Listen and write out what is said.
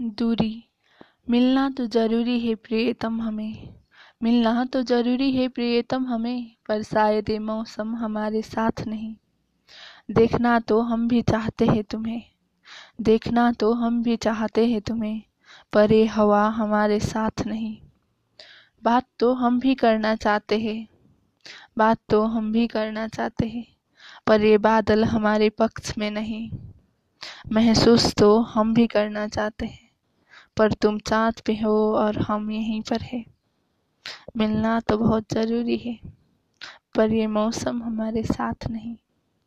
दूरी। मिलना तो ज़रूरी है प्रियतम हमें। मिलना तो ज़रूरी है प्रियतम हमें, पर शायद ये मौसम हमारे साथ नहीं। देखना तो हम भी चाहते हैं तुम्हें। देखना तो हम भी चाहते हैं तुम्हें, पर ये हवा हमारे साथ नहीं। बात तो हम भी करना चाहते हैं। बात तो हम भी करना चाहते हैं, पर ये बादल हमारे पक्ष में नहीं। महसूस तो हम भी करना चाहते हैं। पर तुम चाँद पे हो और हम यहीं पर है। मिलना तो बहुत ज़रूरी है, पर ये मौसम हमारे साथ नहीं।